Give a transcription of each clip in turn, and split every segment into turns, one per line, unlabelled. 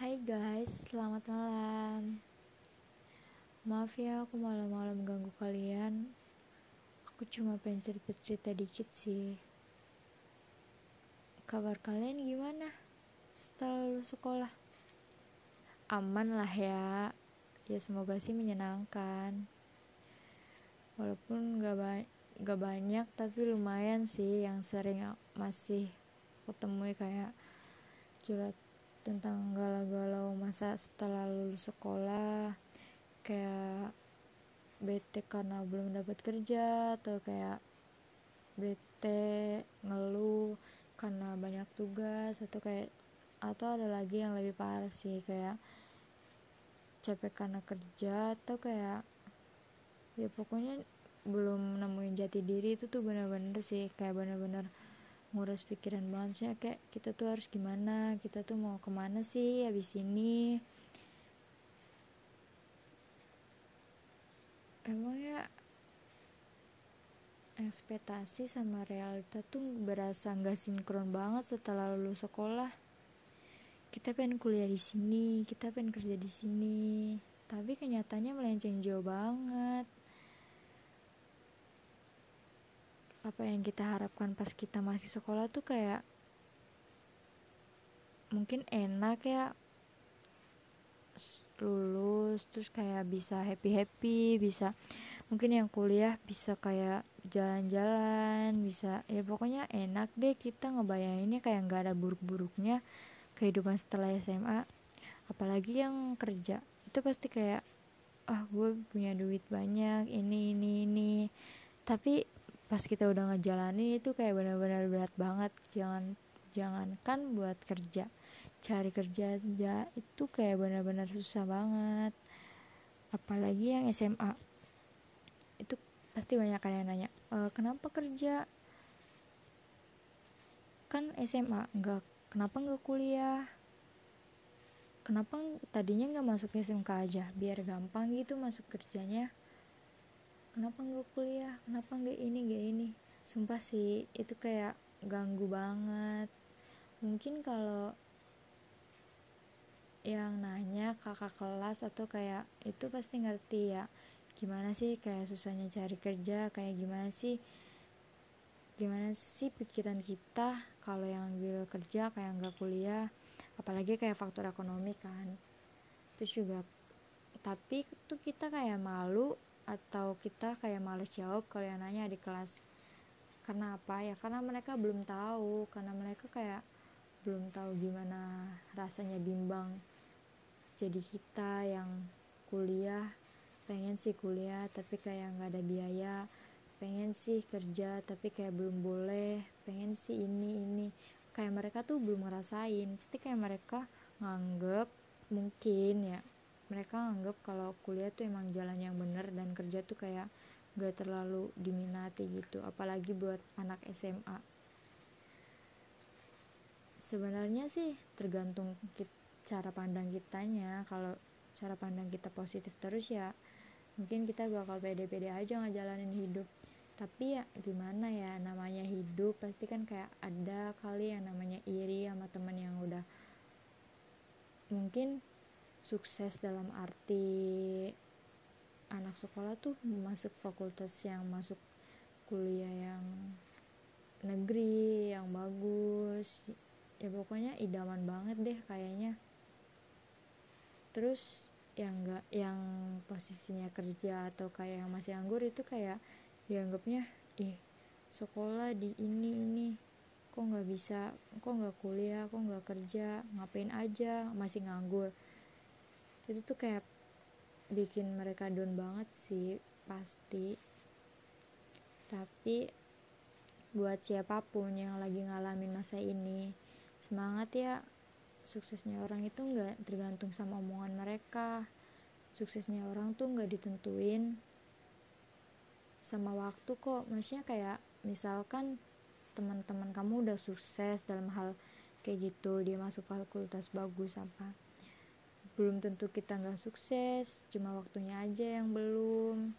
Hai guys, selamat malam. Maaf ya aku malam-malam ganggu kalian. Aku cuma pengen cerita-cerita dikit sih. Kabar kalian gimana? Setelah lulus sekolah? Aman lah ya. Ya semoga sih menyenangkan. Walaupun gak, ba gak banyak tapi lumayan sih yang sering masih ketemui kayak curhat tentang galau-galau masa setelah lulus sekolah kayak bete karena belum dapat kerja atau kayak bete ngeluh karena banyak tugas atau kayak atau ada lagi yang lebih parah sih kayak capek karena kerja atau kayak ya pokoknya belum nemuin jati diri itu tuh bener-bener sih kayak bener-bener nguras pikiran banget. Sih kayak kita tuh harus gimana? Kita tuh mau ke mana sih habis ini? Emang ya ekspektasi sama realita tuh berasa nggak sinkron banget setelah lulus sekolah. Kita pengen kuliah di sini kita pengen kerja di sini. Tapi kenyataannya melenceng jauh banget apa yang kita harapkan pas kita masih sekolah tuh kayak mungkin enak ya. Lulus terus kayak bisa happy happy bisa mungkin yang kuliah bisa kayak jalan-jalan bisa ya pokoknya enak deh kita ngebayanginnya kayak nggak ada buruk-buruknya kehidupan setelah SMA apalagi yang kerja itu pasti kayak ah gue punya duit banyak ini ini ini. Tapi pas kita udah ngejalanin itu kayak benar-benar berat banget. Jangan jangankan buat kerja. Cari kerja aja itu kayak benar-benar susah banget. Apalagi yang SMA itu pasti banyak yang nanya e, kenapa kerja? Kan SMA nggak kenapa nggak kuliah? Kenapa tadinya nggak masuk SMK aja biar gampang gitu masuk kerjanya kenapa nggak kuliah? Kenapa nggak ini nggak ini? Sumpah sih itu kayak ganggu banget. Mungkin kalau yang nanya kakak kelas atau kayak itu pasti ngerti ya. Gimana sih kayak susahnya cari kerja? Kayak gimana sih gimana sih pikiran kita kalau yang ambil kerja kayak nggak kuliah? Apalagi kayak faktor ekonomi kan. Terus juga tapi tuh kita kayak malu atau kita kayak males jawab kalau yang nanya di kelas. Karena apa? Ya karena mereka belum tahu. Karena mereka kayak belum tahu gimana rasanya bimbang jadi kita yang kuliah. Pengen sih kuliah tapi kayak nggak ada biaya. Pengen sih kerja tapi kayak belum boleh. Pengen sih ini ini. Kayak mereka tuh belum ngerasain. Pasti kayak mereka nganggep mungkin ya mereka anggap kalau kuliah tuh emang jalan yang bener dan kerja tuh kayak gak terlalu diminati gitu apalagi buat anak SMA sebenarnya sih tergantung kita, cara pandang kitanya. Kalau cara pandang kita positif terus ya mungkin kita bakal pede-pede aja ngejalanin hidup. Tapi ya gimana ya namanya hidup pasti kan kayak ada kali yang namanya iri sama teman yang udah mungkin sukses dalam arti anak sekolah tuh masuk fakultas yang masuk kuliah yang negeri yang bagus. Ya pokoknya idaman banget deh kayaknya. Terus yang enggak yang posisinya kerja atau kayak yang masih anggur itu kayak dianggapnya ih sekolah di ini ini. Kok nggak bisa? Kok nggak kuliah? Kok nggak kerja? Ngapain aja? Masih nganggur itu tuh kayak bikin mereka down banget sih pasti. Tapi buat siapa pun yang lagi ngalamin masa ini semangat ya. Suksesnya orang itu nggak tergantung sama omongan mereka. Suksesnya orang tuh nggak ditentuin sama waktu kok. Maksudnya kayak misalkan teman-teman kamu udah sukses dalam hal kayak gitu dia masuk fakultas bagus apa belum tentu kita nggak sukses cuma waktunya aja yang belum.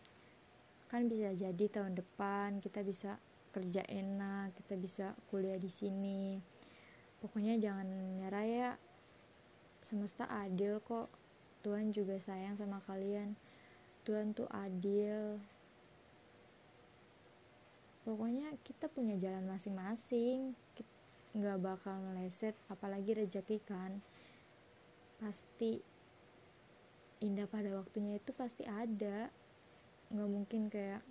Kan bisa jadi tahun depan kita bisa kerja enak kita bisa kuliah di sini. Pokoknya jangan nyerah ya semesta adil kok. Tuhan juga sayang sama kalian. Tuhan tuh adil. Pokoknya kita punya jalan masing-masing. Nggak bakal meleset apalagi rezeki kan. Pasti indah pada waktunya itu pasti ada. Nggak mungkin kayak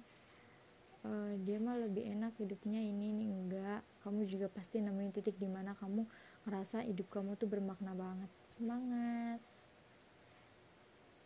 uh, dia mah lebih enak hidupnya ini nih enggak. Kamu juga pasti nemuin titik di mana kamu ngerasa hidup kamu tuh bermakna banget. Semangat